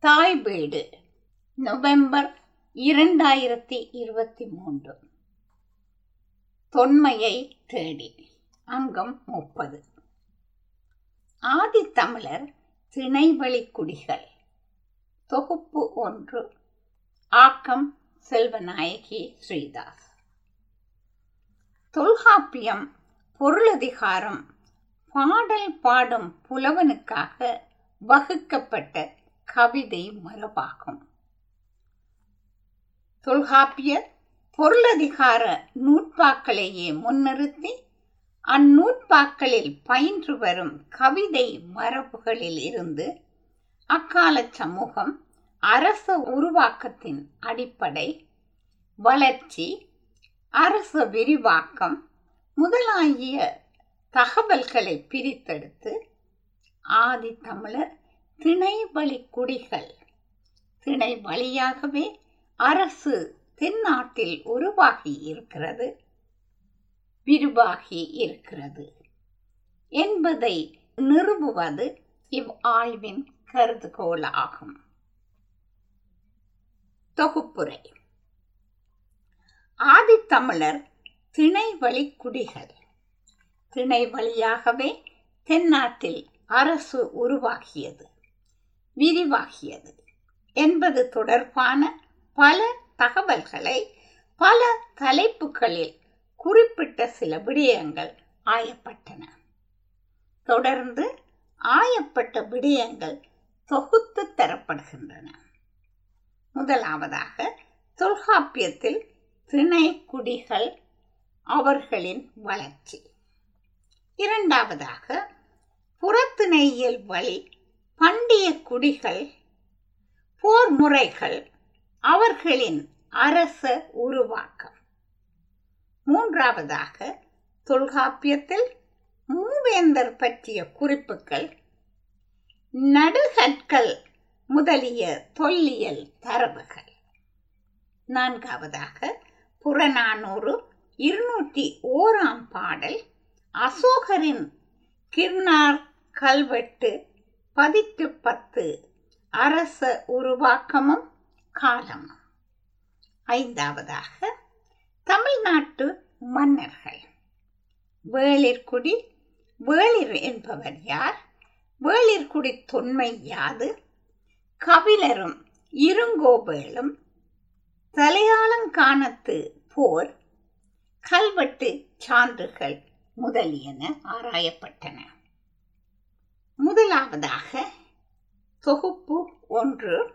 தாய் வீடு நவம்பர் இரண்டாயிரத்தி இருபத்தி மூன்று. தொன்மையை தேடி அங்கம் முப்பது. ஆதித்தமிழர் திணைவழி குடிகள் தொகுப்பு ஒன்று ஆக்கம் செல்வநாயகி ஸ்ரீதாஸ். தொல்காப்பியம் பொருளதிகாரம் பாடல் பாடும் புலவனுக்காக வகுக்கப்பட்ட கவிதை மரபாகும் தொல்காப்பியர் பொருளதிகார நூற்பாக்களையே முன்னிறுத்தி அந்நூற்பாக்களில் பயின்று வரும் கவிதை மரபுகளில் இருந்து அக்கால சமூகம் அரச உருவாக்கத்தின் அடிப்படை வளர்ச்சி அரச விரிவாக்கம் முதலாகிய தகவல்களை பிரித்தெடுத்து ஆதி தமிழர் திணை வழி குடிகள் திணை வழியாகவே அரசு தென்னாட்டில் உருவாகி இருக்கிறது. விரிவாகி இருக்கிறது. என்பதை நிறுவுவது இவ் ஆய்வின் கருதுகோளாகும். தொகுப்புரை. ஆதித்தமிழர் திணை வழி குடிகள் திணை வழியாகவே தென்னாட்டில் அரசு உருவாகியது. விரிவாகியது என்பது தொடர்பான பல தகவல்களை பல தலைப்புகளில் குறிப்பிட்ட சில விடயங்கள் ஆயப்பட்டன. தொடர்ந்து ஆயப்பட்ட விடயங்கள் தொகுத்து தரப்படுகின்றன. முதலாவதாக தொல்காப்பியத்தில் திணை குடிகள் அவர்களின் வளர்ச்சி. இரண்டாவதாக புறத்திணையியல் வழி பண்டிய குடிகள் போர் முறைகள் அவர்களின் அரச உருவாக்கம். மூன்றாவதாக தொல்காப்பியத்தில் மூவேந்தர் பற்றிய குறிப்புகள் நடுகற்கள் முதலிய தொல்லியல் தரவுகள். நான்காவதாக புறநானூறு இருநூற்றி ஓராம் பாடல் அசோகரின் கிர்னார் கல்வெட்டு பதிக்கு பத்து. அரச உருவாக்கமும் காலமும் ஐந்தாவதாக தமிழ்நாட்டு மன்னர்கள். வேளிர்குடி வேளிர் என்பவர் யார்? வேளிர்குடி தொன்மை யாது? கபிலரும் இருங்கோபேளும் தலையாளங்கானத்து போர் கல்வெட்டு சான்றுகள் முதலியன ஆராயப்பட்டன. முதலாவதாக தொகுப்பு ஒன்று.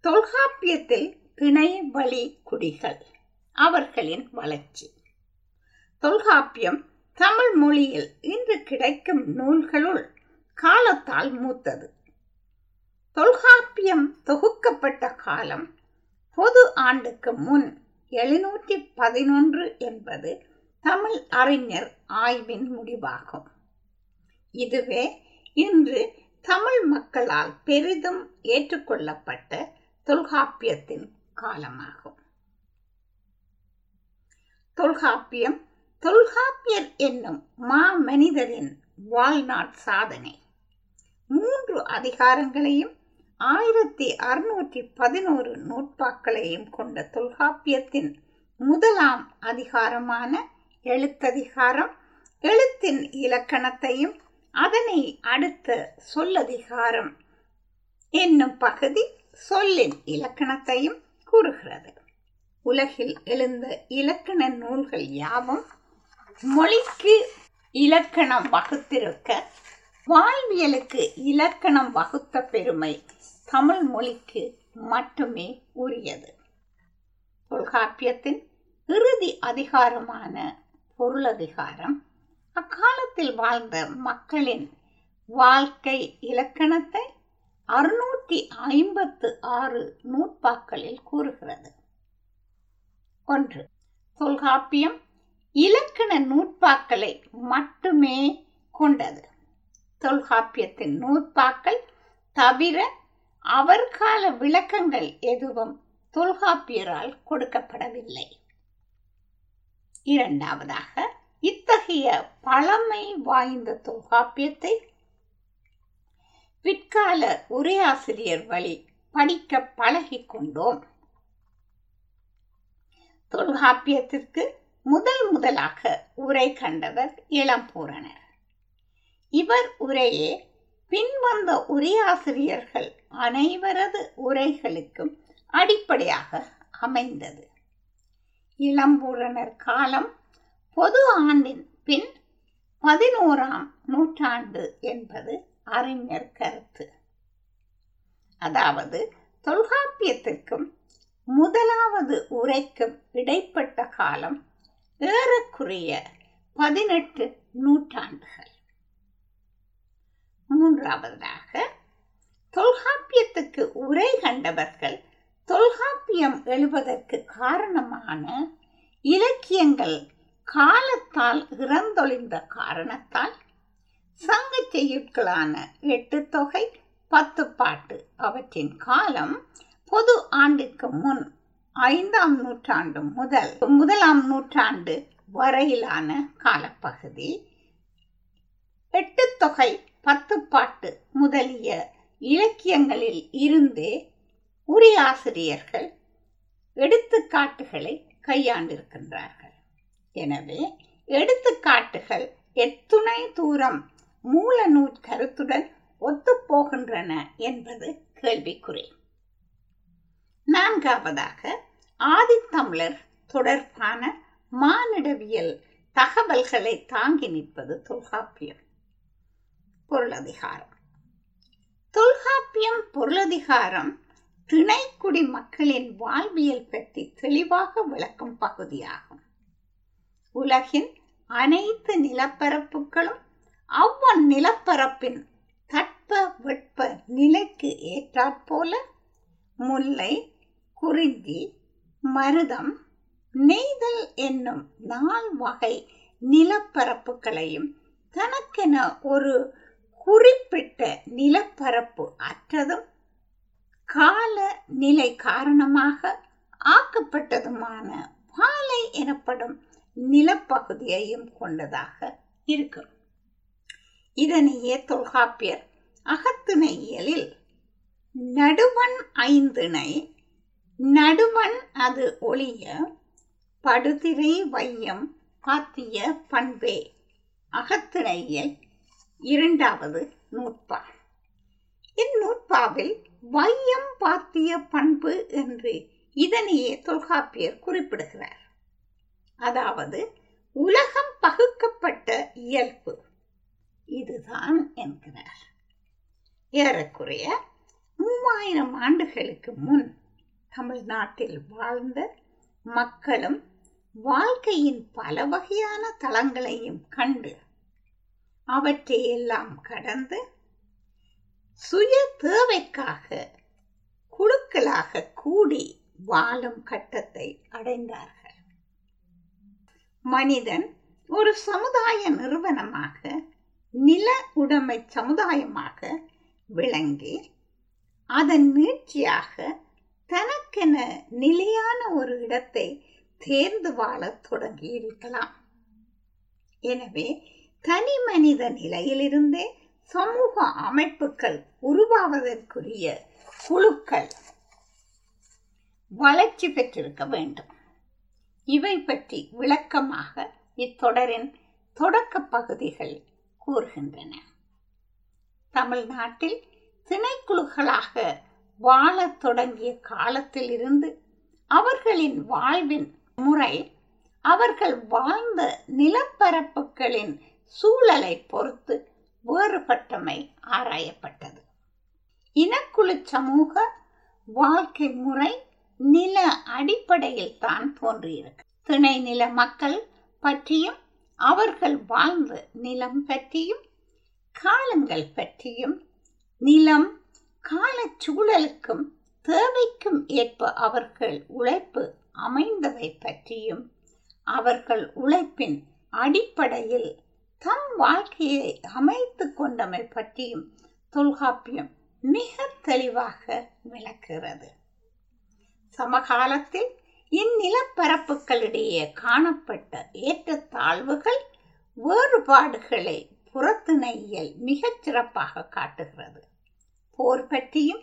தொல்காப்பியத்தில் திணை வழி குடிகள் அவர்களின் வளர்ச்சி. தொல்காப்பியம் தமிழ் மொழியில் இன்று கிடைக்கும் நூல்களுள் காலத்தால் மூத்தது. தொல்காப்பியம் தொகுக்கப்பட்ட காலம் பொது ஆண்டுக்கு முன் எழுநூற்றி பதினொன்று என்பது தமிழ் அறிஞர் ஆய்வின் முடிவாகும். இதுவே இன்று தமிழ் மக்களால் பெரிதும் ஏற்றுக்கொள்ளப்பட்ட தொல்காப்பியத்தின் காலமாகும். தொல்காப்பியம் தொல்காப்பியர் என்னும் மா மனிதரின் வாழ்நாள் சாதனை. மூன்று அதிகாரங்களையும் ஆயிரத்தி அறுநூற்றி பதினோரு நூற்பாக்களையும் கொண்ட தொல்காப்பியத்தின் முதலாம் அதிகாரமான எழுத்ததிகாரம் எழுத்தின் இலக்கணத்தையும் அதனை அடுத்த சொல்லதிகாரம் என்னும் பகுதி சொல்லின் இலக்கணத்தையும் கூறுகிறது. உலகில் எழுந்த இலக்கண நூல்கள் யாவும் மொழிக்கு இலக்கணம் வகுத்திருக்க வாழ்வியலுக்கு இலக்கணம் வகுத்த பெருமை தமிழ் மொழிக்கு மட்டுமே உரியது. தொல்காப்பியத்தின் இறுதி அதிகாரமான பொருளதிகாரம் அக்காலத்தில் வாழ்ந்த மக்களின் வாழ்க்கை இலக்கணத்தை அறுநூற்றி ஐம்பத்து ஆறு நூற்பாக்களில் கூறுகிறது. ஒன்று தொல்காப்பியம் இலக்கண நூற்பாக்களை மட்டுமே கொண்டது. தொல்காப்பியத்தின் நூற்பாக்கள் தவிர அவர்கால விளக்கங்கள் எதுவும் தொல்காப்பியரால் கொடுக்கப்படவில்லை. இரண்டாவதாக இத்தகைய பழமை வாய்ந்த தொல்காப்பியத்தை பிற்கால உரையாசிரியர் வழி படிக்க பழகி கொண்டோம் தொல்காப்பியத்திற்கு முதல் முதலாக உரை கண்டவர் இளம்பூரணர். இவர் உரையே பின்வந்த உரையாசிரியர்கள் அனைவரது உரைகளுக்கும் அடிப்படையாக அமைந்தது. இளம்பூரணர் காலம் பொது ஆண்டின் பின் பதினோராம் நூற்றாண்டு என்பது அறிஞர் கருத்து. அதாவது தொல்காப்பியத்திற்கும் முதலாவது உரைக்கும் இடைப்பட்ட காலம் ஏறக்குறைய பதினெட்டு நூற்றாண்டுகள். மூன்றாவதாக தொல்காப்பியத்துக்கு உரை கண்டவர்கள் தொல்காப்பியம் எழுவதற்கு காரணமான இலக்கியங்கள் காலத்தால் இறந்தொழிந்த காரணத்தால் சங்க செய்யுட்களான எட்டு தொகை பத்து பாட்டு அவற்றின் காலம் பொது ஆண்டிற்கு முன் ஐந்தாம் நூற்றாண்டு முதல் முதலாம் நூற்றாண்டு வரையிலான காலப்பகுதி. எட்டு தொகை பத்து பாட்டு முதலிய இலக்கியங்களில் இருந்தே உரியாசிரியர்கள் எடுத்துக்காட்டுகளை கையாண்டிருக்கின்றார்கள். எனவே எடுத்துக்காட்டுகள் எத்துணை தூரம் மூல நூற்கருத்துடன் ஒத்துப்போகின்றன என்பது கேள்விக்குறி. நான்காவதாக ஆதித்தமிழர் தொடர்பான மானிடவியல் தகவல்களை தாங்கி நிற்பது தொல்காப்பியம். பொருளதிகாரம். தொல்காப்பியம் பொருளதிகாரம் திணைக்குடி மக்களின் வாழ்வியல் பற்றி தெளிவாக விளக்கும் பகுதியாகும். உலகின் அனைத்து நிலப்பரப்புகளும் அவ்வன் நிலப்பரப்பின் தட்ப வெட்ப நிலைக்கு ஏற்றாற்போல முல்லை குறிஞ்சி மருதம் நெய்தல் என்னும் நால் வகை நிலப்பரப்புகளையும் தனக்கென ஒரு குறிப்பிட்ட நிலப்பரப்பு அற்றதும் கால நிலை காரணமாக ஆக்கப்பட்டதுமான பாலை எனப்படும் நிலப்பகுதியையும் கொண்டதாக இருக்கும் இதனையே தொல்காப்பியர் அகத்திணையியலில் நடுவன் ஐந்திணை நடுவன் அது ஒளிய படுதிரை வையம் பாத்திய பண்பே அகத்திணையில் இரண்டாவது நூற்பா. இந்நூற்பாவில் வையம் பாத்திய பண்பு என்று இதனையே தொல்காப்பியர் குறிப்பிடுகிறார். அதாவது உலகம் பகுக்கப்பட்ட இயல்பு. இதுதான் என்கிறார். ஏறக்குறைய மூவாயிரம் ஆண்டுகளுக்கு முன் தமிழ்நாட்டில் வாழ்ந்த மக்களும் வாழ்க்கையின் பல வகையான தளங்களையும் கண்டு அவற்றை எல்லாம் கடந்து சுய தேவைக்காக குழுக்களாக கூடி வாழும் கட்டத்தை அடைந்தார்கள். மனிதன் ஒரு சமுதாய நிறுவனமாக நில உடைமை சமுதாயமாக விளங்கி அதன் நீட்சியாக தனக்கென நிலையான ஒரு இடத்தை தேர்ந்து வாழத் தொடங்கி இருக்கலாம் எனவே தனி மனித நிலையிலிருந்தே சமூக அமைப்புகள் உருவாவதற்குரிய குழுக்கள் வளர்ச்சி பெற்றிருக்க வேண்டும். இவை பற்றி விளக்கமாக இத்தொடரின் தொடக்க பகுதிகள் கூறுகின்றன. தமிழ்நாட்டில் திணைக்குழுக்களாக வாழத் தொடங்கிய காலத்தில் இருந்து அவர்களின் வாழ்வின் முறை அவர்கள் வாழ்ந்த நிலப்பரப்புகளின் சூழலை பொறுத்து வேறுபட்டமை ஆராயப்பட்டது. இனக்குழு சமூக வாழ்க்கை முறை நில அடிப்படையில் தான் தோன்றியிருக்கு. திணை நில மக்கள் பற்றியும் அவர்கள் வாழ்ந்த நிலம் பற்றியும் காலங்கள் பற்றியும் நிலம் காலச்சூழலுக்கும் தேவைக்கும் ஏற்ப அவர்கள் உழைப்பு அமைந்ததை பற்றியும் அவர்கள் உழைப்பின் அடிப்படையில் தம் வாழ்க்கையை அமைத்து கொண்டமை பற்றியும் தொல்காப்பியம் மிக தெளிவாக விளக்குகிறது. சமகாலத்தில் இந்நிலப்பரப்புகளிடையே காணப்பட்ட ஏற்றத்தாழ்வுகள் வேறுபாடுகளை புறத்திணையியல் மிகச் சிறப்பாக காட்டுகிறது. போர் பற்றியும்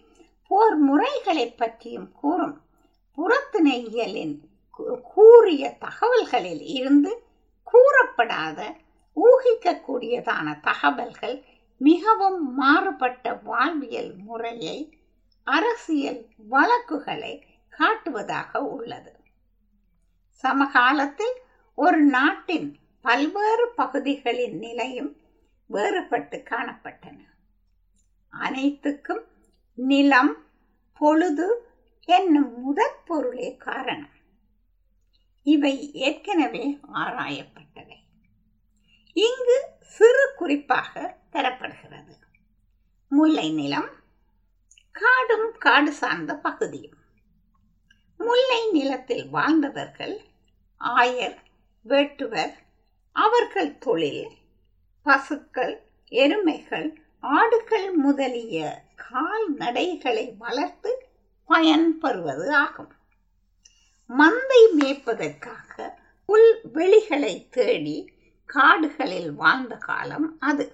போர் முறைகளை பற்றியும் கூறும் புறத்திணையியலின் கூறிய தகவல்களில் இருந்து கூறப்படாத ஊகிக்கக்கூடியதான தகவல்கள் மிகவும் மாறுபட்ட வாழ்வியல் முறையை அரசியல் வழக்குகளை காட்டுவதாக உள்ளது. சமகாலத்தில் ஒரு நாட்டின் பல்வேறு பகுதிகளின் நிலையும் வேறுபட்டு காணப்பட்டன. அனைத்துக்கும் நிலம் பொழுது என்னும் முதற் பொருளே காரணம். இவை ஏற்கனவே ஆராயப்பட்டவை. இங்கு சிறு குறிப்பாக தரப்படுகிறது. முல்லை நிலம் காடும் காடு சார்ந்த பகுதியும். முல்லை நிலத்தில் வாழ்ந்தவர்கள் ஆயர் வேட்டுவர் அவர்கள் தொழில் பசுக்கள் எருமைகள் ஆடுகள் முதலிய கால்நடைகளை வளர்த்து பயன்பெறுவது ஆகும். மந்தை மேய்ப்பதற்காக புல் வெளிகளை தேடி காடுகளில் வாழ்ந்த காலம் அது.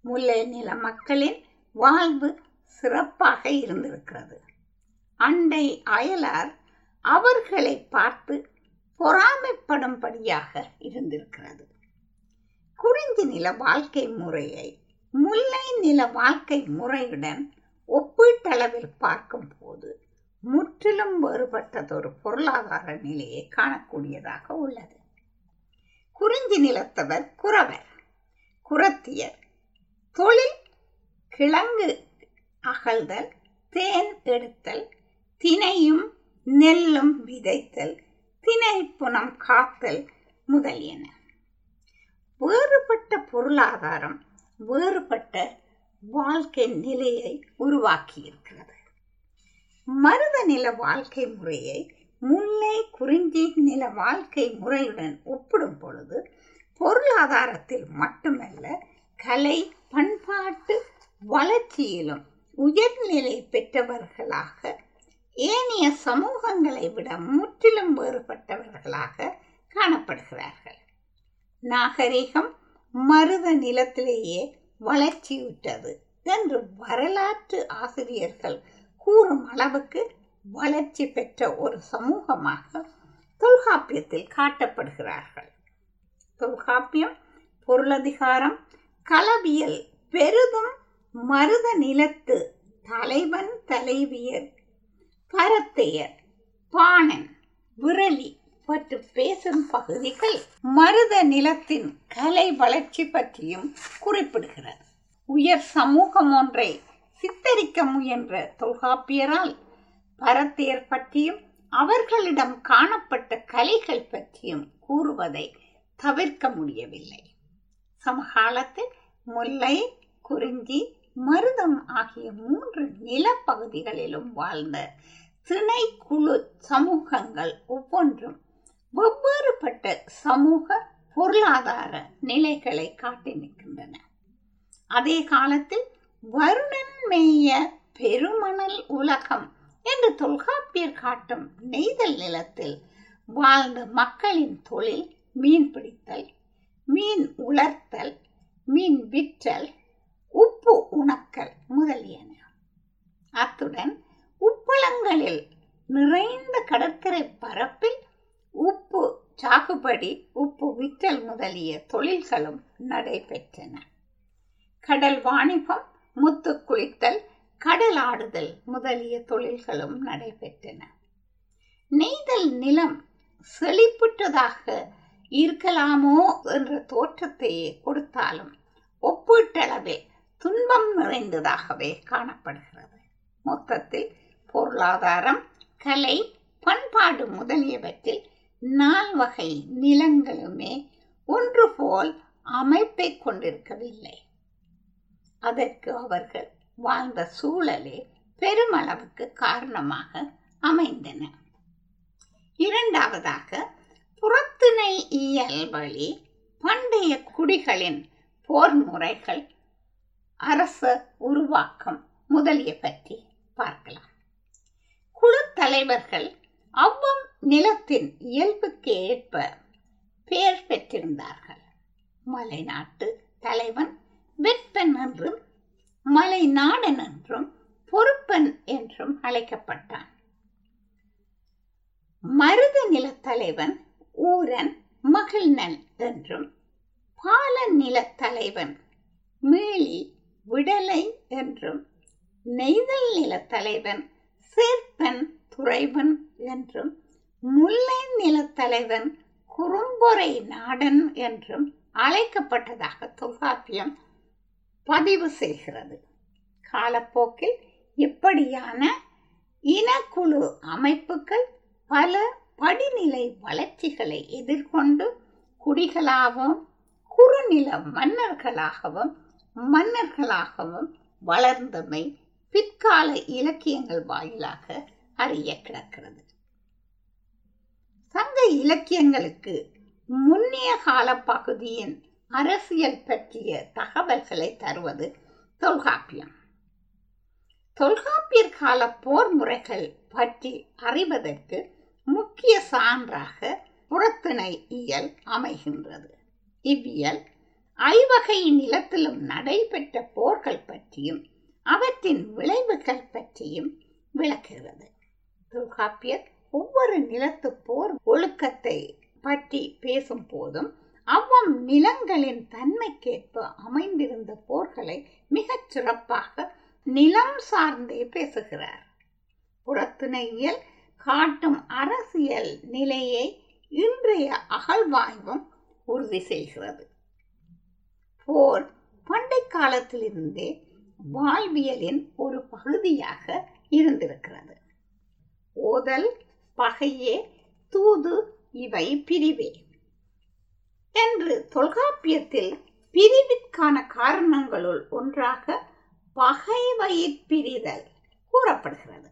முல்லை நில மக்களின் வாழ்வு சிறப்பாக இருந்திருக்கிறது. அண்டை அயலார் அவர்களை பார்த்து பொறாமைப்படும்படியாக இருந்திருக்கிறது. குறிஞ்சி நில வாழ்க்கை முறையை முல்லை நில வாழ்க்கை முறையுடன் ஒப்பீட்டளவில் பார்க்கும் போது முற்றிலும் வேறுபட்டதொரு பொருளாதார நிலையை காணக்கூடியதாக உள்ளது. குறிஞ்சி நிலத்தவர் குறவர். குரத்தியர் தொழில் கிழங்கு அகழ்தல் தேன் எடுத்தல் தினையும் நெல்லும் விதைத்தல் தினை புனம் காத்தல் முதலியன. வேறுபட்ட பொருளாதாரம் வேறுபட்ட வாழ்க்கை நிலையை உருவாக்கியிருக்கிறது. மருத நில வாழ்க்கை முறையை முல்லை குறிஞ்சி நில வாழ்க்கை முறையுடன் ஒப்பிடும் பொழுது பொருளாதாரத்தில் மட்டுமல்ல கலை பண்பாட்டு வளர்ச்சியிலும் உயர்நிலை பெற்றவர்களாக ஏனைய சமூகங்களை விட முற்றிலும் வேறுபட்டவர்களாக காணப்படுகிறார்கள். நாகரிகம் மருத நிலத்திலேயே வளர்ச்சியுற்றது என்று வரலாற்று ஆசிரியர்கள் கூறும் அளவுக்கு வளர்ச்சி பெற்ற ஒரு சமூகமாக தொல்காப்பியத்தில் காட்டப்படுகிறார்கள். தொல்காப்பியம் பொருளதிகாரம் களவியல் பெரிதும் மருத நிலத்து தலைவன் தலைவியர் பரத்தையர் பாணன் விரலி பற்றி பேசும் பகுதிகள் மருத நிலத்தின் கலை வளர்ச்சி பற்றியும் குறிப்பிடுகிறது. உயர் சமூகம் ஒன்றை சித்தரிக்க முயன்ற தொல்காப்பியரால் பரத்தையர் பற்றியும் அவர்களிடம் காணப்பட்ட கலைகள் பற்றியும் கூறுவதை தவிர்க்க முடியவில்லை. சமகாலத்தில் முல்லை குறிஞ்சி மருதம் ஆகிய மூன்று நிலப்பகுதிகளிலும் வாழ்ந்த திணைக்குழு சமூகங்கள் ஒவ்வொன்றும் வெவ்வேறுபட்ட சமூக பொருளாதார நிலைகளை காட்டி நிற்கின்றன. அதே காலத்தில் வருணன் மேய பெருமணல் உலகம் என்று தொல்காப்பியர் காட்டும் நெய்தல் நிலத்தில் வாழ்ந்த மக்களின் தொழில் மீன் பிடித்தல் மீன் உலர்த்தல் மீன் விற்றல் உப்பு உணக்கல் முதலியன. அத்துடன் உப்பளங்களில் நிறைந்த கடற்கரை பரப்பில் உப்பு சாகுபடி உப்பு விற்றல் முதலிய தொழில்களும் நடைபெற்றன. கடல் வாணிபம் முத்து குளித்தல் கடல் ஆடுதல் முதலிய தொழில்களும் நடைபெற்றன. நெய்தல் நிலம் செழிப்புற்றதாக இருக்கலாமோ என்ற தோற்றத்தையே கொடுத்தாலும் ஒப்பீட்டளவில் துன்பம் நிறைந்ததாகவே காணப்படுகிறது. மொத்தத்தில் பொருளாதாரம் கலை பண்பாடு முதலியவற்றில் நால்வகை நிலங்களுமே ஒன்று போல் அமைப்பை கொண்டிருக்கவில்லை. அதற்கு அவர்கள் வாழ்ந்த சூழலே பெருமளவுக்கு காரணமாக அமைந்தன. இரண்டாவதாக புறத்திணை இயல் வழி பண்டைய குடிகளின் போர் முறைகள் அரச உருவாக்கம் முதலிய பற்றி பார்க்கலாம். குழு தலைவர்கள் அவ்வம் நிலத்தின் இயல்புக்கு ஏற்ப பெயர் பெற்றிருந்தார்கள். மலைநாட்டு தலைவன் வெப்பன் என்றும் மலை நாடன் என்றும் பொறுப்பன் என்றும் அழைக்கப்பட்டான். மருத நிலத்தலைவன் ஊரன் மகிழ்நன் என்றும் பால நிலத்தலைவன் மீளி விடலை என்றும் நெய்தல் நிலத்தலைவன் சேர்ப்பன் துறைவன் என்றும் முல்லை நிலத்தலைவன் குறும்பொறை நாடன் என்றும் அழைக்கப்பட்டதாக தொல்காப்பியம் பதிவு செய்கிறது. காலப்போக்கில் இப்படியான இனக்குழு அமைப்புகள் பல படிநிலை வளர்ச்சிகளை எதிர்கொண்டு குடிகளாகவும் குறுநில மன்னர்களாகவும் மன்னர்களாகவும் வளர்ந்தமை பிற்கால இலக்கியங்கள் வாயிலாக அறிய கிடக்கிறது. சங்க இலக்கியங்களுக்கு முன்னிய கால பகுதியின் அரசியல் பற்றிய தகவல்களை தருவது தொல்காப்பியம். தொல்காப்பியர் கால போர் முறைகள் பற்றி அறிவதற்கு முக்கிய சான்றாக புறத்திணை இயல் அமைகின்றது. இவ்வியல் ஐவகை நிலத்திலும் நடைபெற்ற போர்கள் பற்றியும் அவற்றின் விளைவுகள் பற்றியும் விளக்குகிறது. தொல்காப்பியர் ஒவ்வொரு நிலத்து போர் ஒழுக்கத்தை பற்றி பேசும் போதும் அவ்வம் நிலங்களின் தன்மைக்கேற்ப அமைந்திருந்த போர்களை மிகச் சிறப்பாக நிலம் சார்ந்தே பேசுகிறார். புறத்துணையியல் காட்டும் அரசியல் நிலையை இன்றைய அகழ்வாய்வும் உறுதி செய்கிறது. போர் பண்டை காலத்திலிருந்தே வாழ்வியலின் ஒரு பகுதியாக இருந்திருக்கிறது. ஓதல் பகையே தூது இவை பிரிவே. என்று தொல்காப்பியத்தில் பிரிவிற்கான காரணங்களுள் ஒன்றாக பகைவயிற் பிரிதல் கூறப்படுகிறது.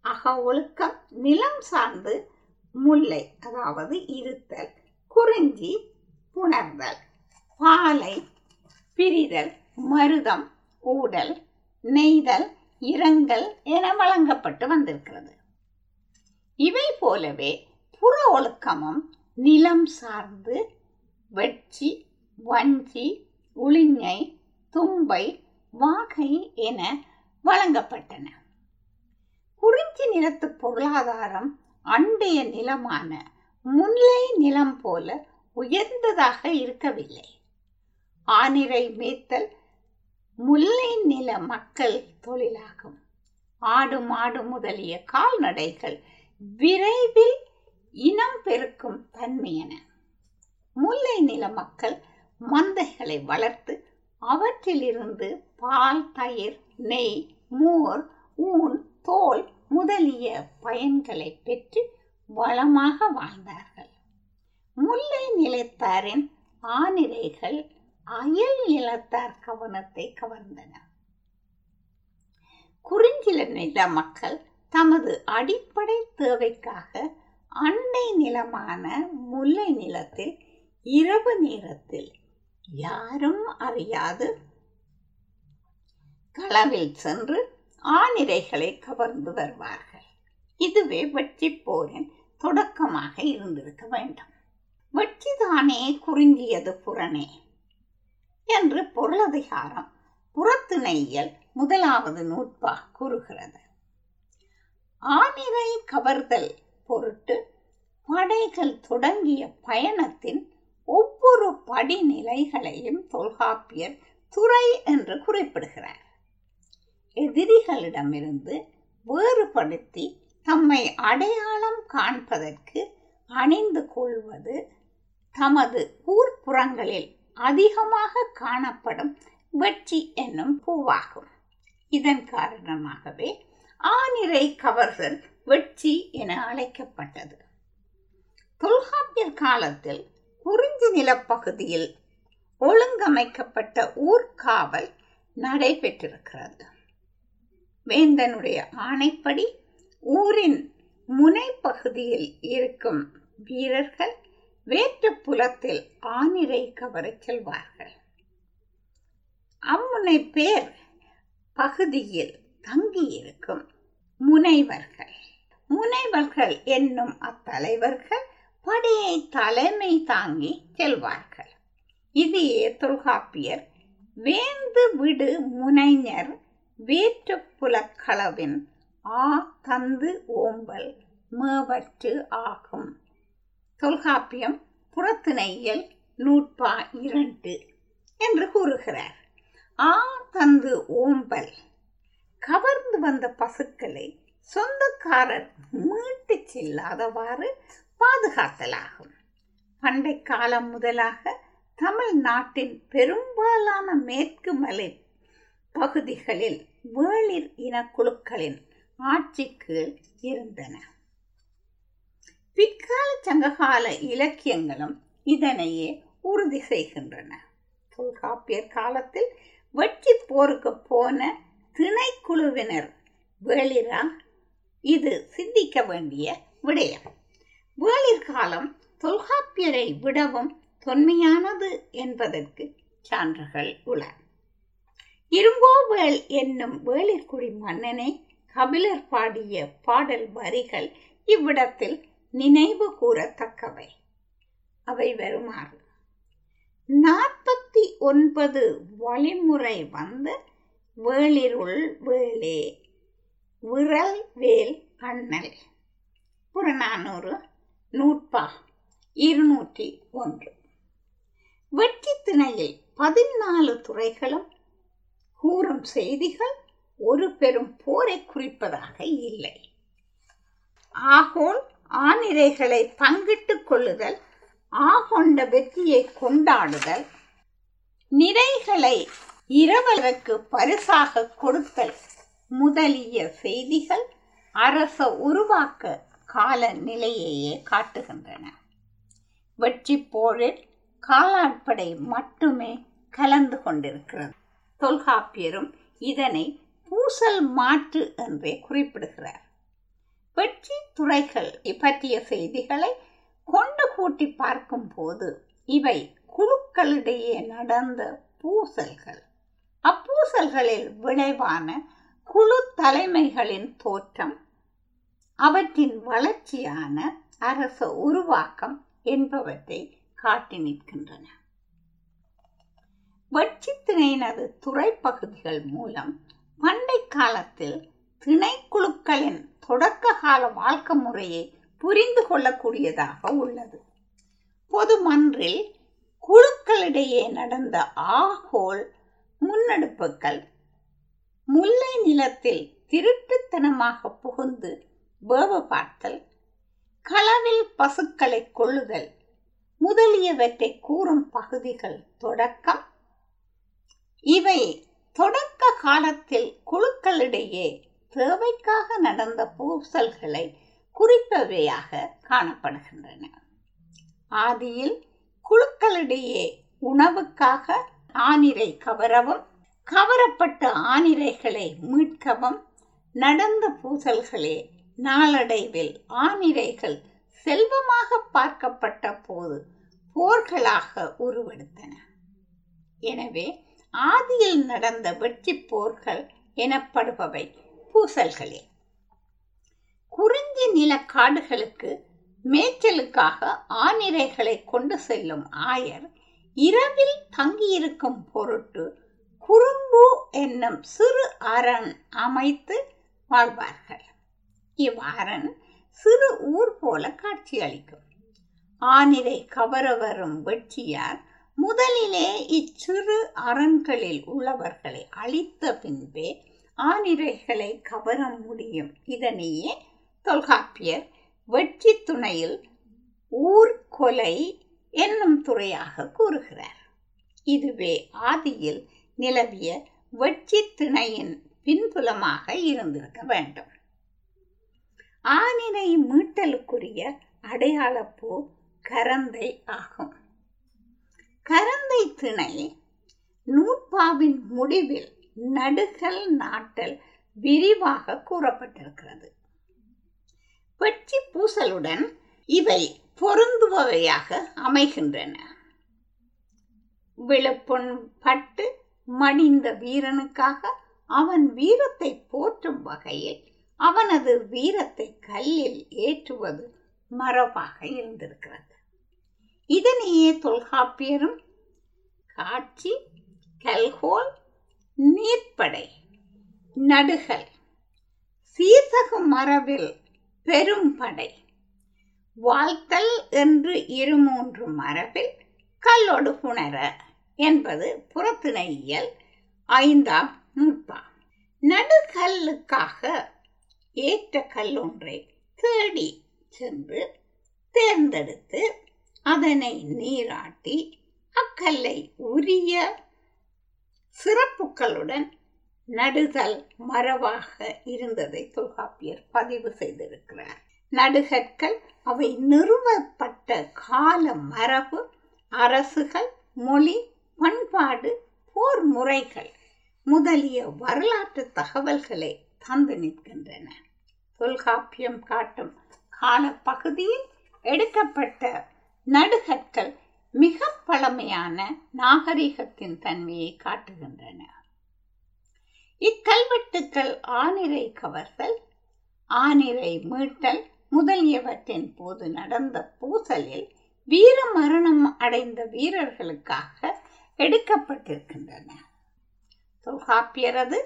அக ஒழுக்கம் நிலம் சார்ந்து முல்லை அதாவது இருத்தல் குறிஞ்சி புணர்தல் பாலை பிரிதல் மருதம் ஊடல் நெய்தல் இரங்கல் என வழங்கப்பட்டு வந்திருக்கிறது. இவை போலவே புற ஒழுக்கமும் நிலம் சார்ந்து வெட்சி வஞ்சி உளிஞை தும்பை வாகை என வழங்கப்பட்டன. குறிஞ்சி நிலத்து பொருளாதாரம் அண்டைய நிலமான முல்லை நிலம் போல உயர்ந்ததாக இருக்கவில்லை. ஆனிரை மேய்த்தல் முல்லை நில மக்கள் தொழிலாகும். ஆடு மாடு முதலிய கால்நடைகள் விரைவில் இனம் பெருக்கும் தன்மையன முல்லை நில மக்கள் மந்தைகளை வளர்த்து அவற்றிலிருந்து பால் தயிர் நெய் மோர் ஊன் தோல் முதலிய பயன்களை பெற்று வளமாக வாழ்ந்தார்கள். முல்லை நிலத்தாரின் ஆனிரைகள் அயல் நிலத்தார் கவனத்தை கவர்ந்தன குறிஞ்சில நில மக்கள் தமது அடிப்படை தேவைக்காக அண்டை நிலமான முல்லை நிலத்தில் இரவு நேரத்தில் யாரும் அறியாது. களவில் சென்று ஆனிரைகளை கவர்ந்து வருவார்கள். இதுவே வெற்றி போரின் தொடக்கமாக இருந்திருக்க வேண்டும். வெற்றிதானே குறிஞ்சியது புறனே. என்று பொருளதிகாரம் புறத்திணையியல் முதலாவது நூற்பா கூறுகிறது. ஆனிரை கவர்தல் பொருட்டு படைகள் தொடங்கிய பயணத்தின் ஒவ்வொரு படிநிலைகளையும் தொல்காப்பியர் துறை என்று குறிப்பிடுகிறார். எதிரிகளிடமிருந்து வேறுபடுத்தி தம்மை அடையாளம் காண்பதற்கு அணிந்து கொள்வது தமது ஊர்ப்புறங்களில் அதிகமாக காணப்படும் வெற்றி என்னும் பூவாகும். இதன் காரணமாகவே ஆனிரை கவர்கள் வெற்றி என அழைக்கப்பட்டது. தொல்காப்பியர் காலத்தில் குறிஞ்சி நிலப்பகுதியில் ஒழுங்கமைக்கப்பட்ட ஊர்காவல் நடைபெற்றிருக்கிறது. வேந்தனுடைய ஆணைப்படி ஊரின் முனைப்பகுதியில் இருக்கும் வீரர்கள் வேற்று புலத்தில் ஆனிரை கவரச் செல்வார்கள். அம்முனை பேர் பகுதியில் தங்கியிருக்கும் முனைவர்கள். முனைவர்கள் என்னும் அத்தலைவர்கள் படையை தலைமை தாங்கி செல்வார்கள். இதையே தொல்காப்பியர் வேந்து விடு முனைஞர் வேற்றுப்புலக்களவின் ஆ தந்து ஓம்பல் மேவற்று ஆகும். தொல்காப்பியம் புறத்திணையல் நூற்பா இரண்டு என்று கூறுகிறார். ஆ தந்து ஓம்பல். கவர்ந்து வந்த பசுக்களை சொந்தக்காரர் மீட்டு செல்லாதவாறு பாதுகாத்தலாகும். பண்டை காலம் முதலாக தமிழ்நாட்டின் பெரும்பாலான மேற்கு மலை பகுதிகளில் வேளிர் இனக்குழுக்களின் ஆட்சிக்கு இருந்தன. பிற்கால சங்ககால இலக்கியங்களும் இதனையே உறுதி செய்கின்றன. தொல்காப்பியர் காலத்தில் வெற்றி போருக்கு போன திணைக்குழுவினர் வேளிரா இது சிந்திக்க வேண்டிய விடயம். வேளிர் காலம் தொல்காப்பியரை விடவும் தொன்மையானது என்பதற்கு சான்றுகள் உள. இரும்போவேள் என்னும் வேளிர்குடி மன்னனை கபிலர் பாடிய பாடல் வரிகள் இவ்விடத்தில் நினைவு கூறத்தக்கவை அவை வருமாறு நாற்பத்தி ஒன்பது வழிமுறை வந்த வேளிருள் வேளே விரல் வேல் அண்ணல் புறநானூறு நூற்பா இருநூற்றி ஒன்று. வெற்றி திணையில் பதினாலு துறைகளும் கூறும் செய்திகள் ஒரு பெரும் போரை குறிப்பதாக இல்லை. ஆகோல் ஆனிரைகளை பங்கிட்டுக் கொள்ளுதல் ஆகொண்ட வெற்றியை கொண்டாடுதல் நிறைகளை இரவலருக்கு பரிசாக கொடுத்தல் முதலிய செய்திகள் அரச உருவாக்க கால நிலையையே காட்டுகின்றன. வெற்றி போரில் காலாட்படை மட்டுமே கலந்து கொண்டிருக்கிறது. தொல்காப்பியரும் இதனை பூசல் மாற்று என்றே குறிப்பிடுகிறார். வெற்றி துறைகள் பற்றிய செய்திகளை கொண்டு கூட்டி பார்க்கும் போது இவை குழுக்களிடையே நடந்த பூசல்கள். அப்பூசல்களில் விளைவான குழு தலைமைகளின் தோற்றம் அவற்றின் வளர்ச்சியான அரச உருவாக்கம் என்பவற்றை காட்டி நிற்கின்றன. வெற்றித்திணையினது துறை பகுதிகள் மூலம் பண்டை காலத்தில் திணைக்குழுக்களின் தொடக்க கால வாழ்க்கை முறையை புரிந்து கொள்ளக்கூடியதாக உள்ளது. பொதுமன்றில் குழுக்களிடையே நடந்த ஆகோல் முன்னெடுப்புகள் முல்லை நிலத்தில் திருட்டுத்தனமாக புகுந்து வேவ பார்த்தல் களவில் பசுக்களை கொள்ளுதல் முதலியவற்றை கூறும் பகுதிகள் தொடக்கம். இவை தொடக்க காலத்தில் குழுக்களிடையே தேவைக்காக நடந்த பூசல்களை குறிப்பவையாக காணப்படுகின்றன. ஆதியில் குழுக்களிடையே உணவுக்காக ஆனிரை கவரவும் கவரப்பட்ட ஆனிரைகளை மீட்கவும் நடந்த பூசல்களே நாளடைவில் ஆனிரைகள் செல்வமாக பார்க்கப்பட்ட போது போர்களாக உருவெடுத்தன. எனவே ஆதியில் நடந்த வெற்றி போர்கள் எனப்படுபவை பூசல்களே. குறிஞ்சி நில காடுகளுக்கு மேய்ச்சலுக்காக ஆனிரைகளை கொண்டு செல்லும் ஆயர் இரவில் தங்கியிருக்கும் பொருட்டு குறும்பு என்னும் சிறு அரண் அமைத்து வாழ்வார்கள். இவ்வரண் சிறு ஊர் போல காட்சியளிக்கும். ஆனிரை கவர வரும் வெற்றியார் முதலிலே இச்சிறு அரண்களில் உள்ளவர்களை அழித்த பின்பே ஆனிரைகளை கவர முடியும். இதனையே தொல்காப்பியர் வெற்றி துணையில் ஊர்கொலை என்னும் துறையாக கூறுகிறார். இதுவே ஆதியில் நிலவிய வெற்றி திணையின் பின்புலமாக இருந்திருக்க வேண்டும். ஆனினை மீட்டலுக்குரிய அடையாளப்பூ கரந்தை ஆகும். கரந்தை திணை நூற்பாவின் முடிவில் நடுகல் நாட்டல் விரிவாக கூறப்பட்டிருக்கிறது. வெற்றி பூசலுடன் இவை பொருந்துபவையாக அமைகின்றன. விழுப்புண் பட்டு மடிந்த வீரனுக்காக அவன் வீரத்தை போற்றும் வகையில் அவனது வீரத்தை கல்லில் ஏற்றுவது மரபாக இருந்திருக்கிறது. இதனையே தொல்காப்பியரும் காட்சி கல்கோல் நீர்ப்படை நடுகல் சீசகு மரபில் பெரும் படை வாழ்த்தல் என்று இரு மூன்று மரபில் கல்லொடு புணர என்பது புறத்திணையியல் ஐந்தாம் நூற்பா. நடுகல்லுக்காக ஏற்ற கல்லொன்றை தேடி சென்று தேர்ந்தெடுத்து அதனை நீராட்டி அக்கல்லை உரிய சிறப்புகளுடன் நடுதல் மரபாக இருந்ததை தொல்காப்பியர் பதிவு செய்திருக்கிறார். நடுகற்கள் அவை நிறுவப்பட்ட கால மரபு அரசுகள் மொழி பண்பாடு போர் முறைகள் முதலிய வரலாற்று தகவல்களை தந்து நிற்கின்றன. தொல்காப்பியம் காட்டும் காலப்பகுதியில் எடுக்கப்பட்ட நடுகற்கள் மிக பழமையான நாகரிகத்தின் தன்மையை காட்டுகின்றன. இக்கல்வெட்டுக்கள் ஆனிரை கவர்தல் ஆனிரை மீட்டல் முதலியவற்றின் போது நடந்த பூசலில் வீர மரணம் அடைந்த வீரர்களுக்காக எடுக்கப்பட்டிருக்கின்றன. தொல்காப்பியரது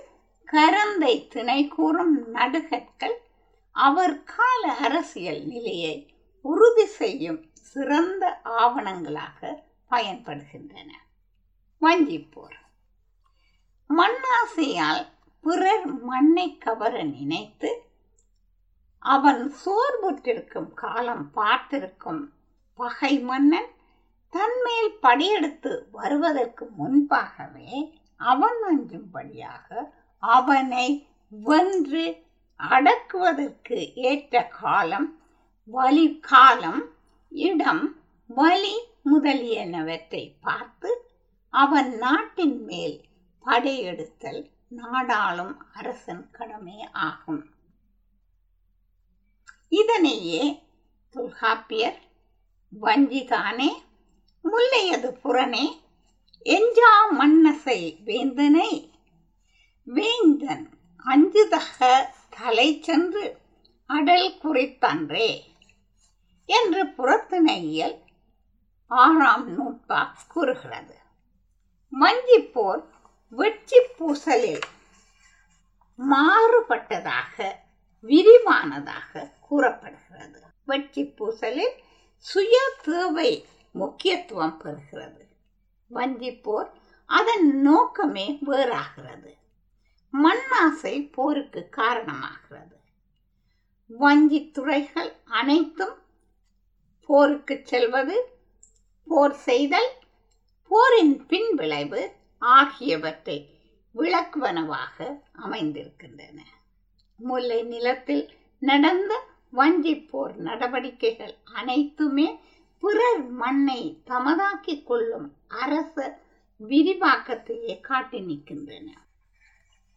கரந்தை திணை கூறும் நடுகற்கள் அவர் கால அரசியல் நிலையை உறுதி செய்யும் சிறந்த ஆவணங்களாக பயன்படுகின்றன. வஞ்சிப்போர். மண்ணாசையால் பிறர் மண்ணை கவர நினைத்து அவன் சோர்வுற்றிருக்கும் காலம் பார்த்திருக்கும் பகை மன்னன் தன்மேல் படியெடுத்து வருவதற்கு முன்பாகவே அவன் அஞ்சும்படியாக அவனை வென்று அடக்குவதற்கு ஏற்ற காலம் வலி காலம் இடம் வலி முதலியனவற்றை பார்த்து அவன் நாட்டின் மேல் படையெடுத்தல் நாடாளும் அரசன் கடமை ஆகும். இதனையே தொல்காப்பியர் வஞ்சிதானே முல்லையது புறனே எஞ்சா மன்னசை வேந்தனை வேந்தன் அஞ்சுதக தலை சென்று அடல் குறித்தன்றே. என்று புறத்திணையியல் ஆறாம் நூற்பா கூறுகிறது. வஞ்சிப்போர் வெற்றி பூசலில் மாறுபட்டதாக விரிவானதாக கூறப்படுகிறது. வெற்றி பூசலில் சுய தேவை முக்கியத்துவம் பெறுகிறது. வஞ்சிப்போர் அதன் நோக்கமே வேறாகிறது. மண்ணாசை போருக்கு காரணமாகிறது. வஞ்சி துறைகள் அனைத்தும் போருக்கு செல்வது போர் செய்தல் போரின் பின் விளைவு ஆகியவற்றை விளக்குவனவாக அமைந்திருக்கின்றன. முல்லை நிலத்தில் நடந்த வஞ்சி போர் நடவடிக்கைகள் அனைத்துமே பிறர் மண்ணை தமதாக்கிக் கொள்ளும் அரச விரிவாக்கத்தையே காட்டி நிற்கின்றன.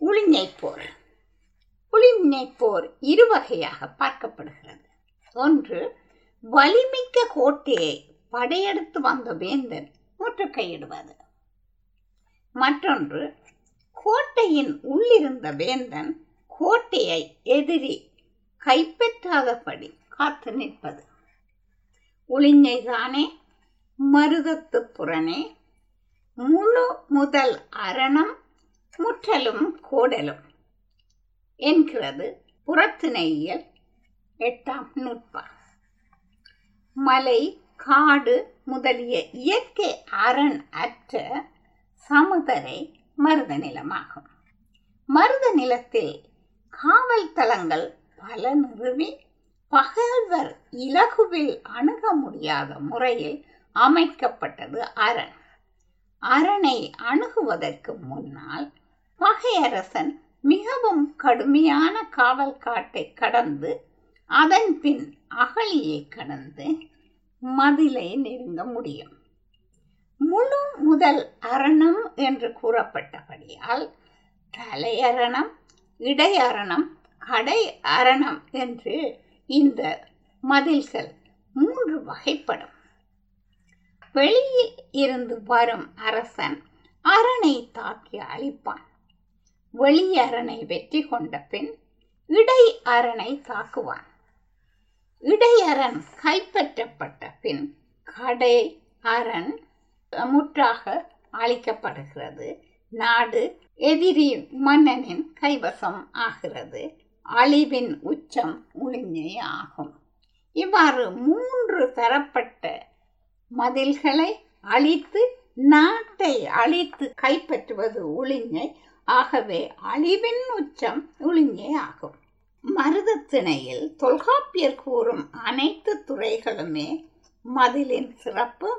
உளிஞை போர். உளிஞை போர் இருவகையாக பார்க்கப்படுகிறது. ஒன்று வலிமிக்க கோட்டையை படையெடுத்து வந்த வேந்தன் முற்றுகையிடுவது. மற்றொன்று கோட்டையின் உள்ளிருந்த வேந்தன் கோட்டையை எதிரி கைப்பற்றாதபடி காத்து நிற்பது. ஒளிஞ்சைதானே மருதத்து புறனே முழு முதல் அரணம் முற்றலும் கோடலும் என்கிறது புறத்திணையியல் எட்டாம் நுட்பம் மலை காடு முதலிய இயற்கை அரண் அற்ற சமுதரை மருத நிலமாகும். மருத நிலத்தில் காவல் தளங்கள் பல நிறுவி பகல்வர் இலகுவில் அணுக முடியாத முறையில் அமைக்கப்பட்டது அரண். அரணை அணுகுவதற்கு முன்னால் பகையரசன் மிகவும் கடுமையான காவல் காட்டை கடந்து அதன் பின் அகழியை கடந்து மதிலை நெருங்க முடியும். முழு முதல் அரணம் என்று கூறப்பட்டபடியால் தலையரணம் இடையரணம் கடை அரணம் என்று இந்த மதில்கள் மூன்று வகைப்படும். வெளியில் இருந்து வரும் அரசன் அரணை தாக்கி அழிப்பான். வெளியரணை வெற்றி கொண்ட பின் இடை அரணை தாக்குவான். இடையரண் கைப்பற்றப்பட்ட பின் கடை அரண் முற்றாக அழிக்கப்படுகிறது. நாடு எதிரி மன்னனின் கைவசம் ஆகிறது. அழிவின் உச்சம் உளிஞ்சை ஆகும் இவ்வாறு மூன்று தரப்பட்ட மதில்களை அழித்து நாட்டை அழித்து கைப்பற்றுவது உளிஞ்சை ஆகவே அழிவின் உச்சம் உளிஞ்சை ஆகும் மருதத்திணையில் தொல்காப்பியர் கூறும் அனைத்து துறைகளுமே மதிலின் சிறப்பு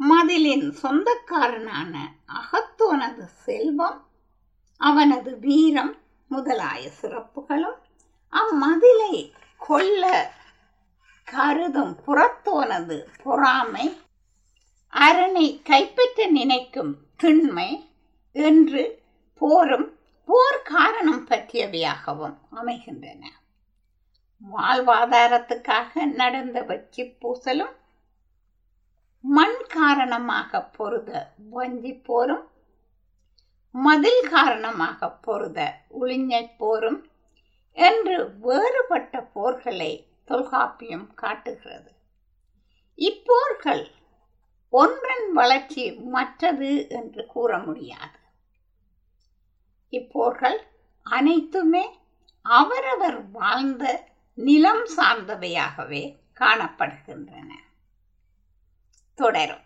மதிலின் சொந்தக்காரனான அகத்தோனது செல்வம் அவனது வீரம் முதலாய சிறப்புகளும் அம்மதிலை கொல்ல கருதும் புறத்தோனது பொறாமை அரணை கைப்பற்ற நினைக்கும் திண்மை என்று போரும் போர் காரணம் பற்றியவையாகவும் அமைகின்றன. வாழ்வாதாரத்துக்காக நடந்த வெற்றி பூசலும் மண் காரணமாக பொருத வஞ்சி போரும் மதில் காரணமாக பொருத உளிஞ்சை போரும் என்று வேறுபட்ட போர்களை தொல்காப்பியம் காட்டுகிறது. இப்போர்கள் ஒன்றன் வளர்ச்சி மற்றது என்று கூற முடியாது. இப்போர்கள் அனைத்துமே அவரவர் வாழ்ந்த நிலம் சார்ந்தவையாகவே காணப்படுகின்றன. தொடரும்.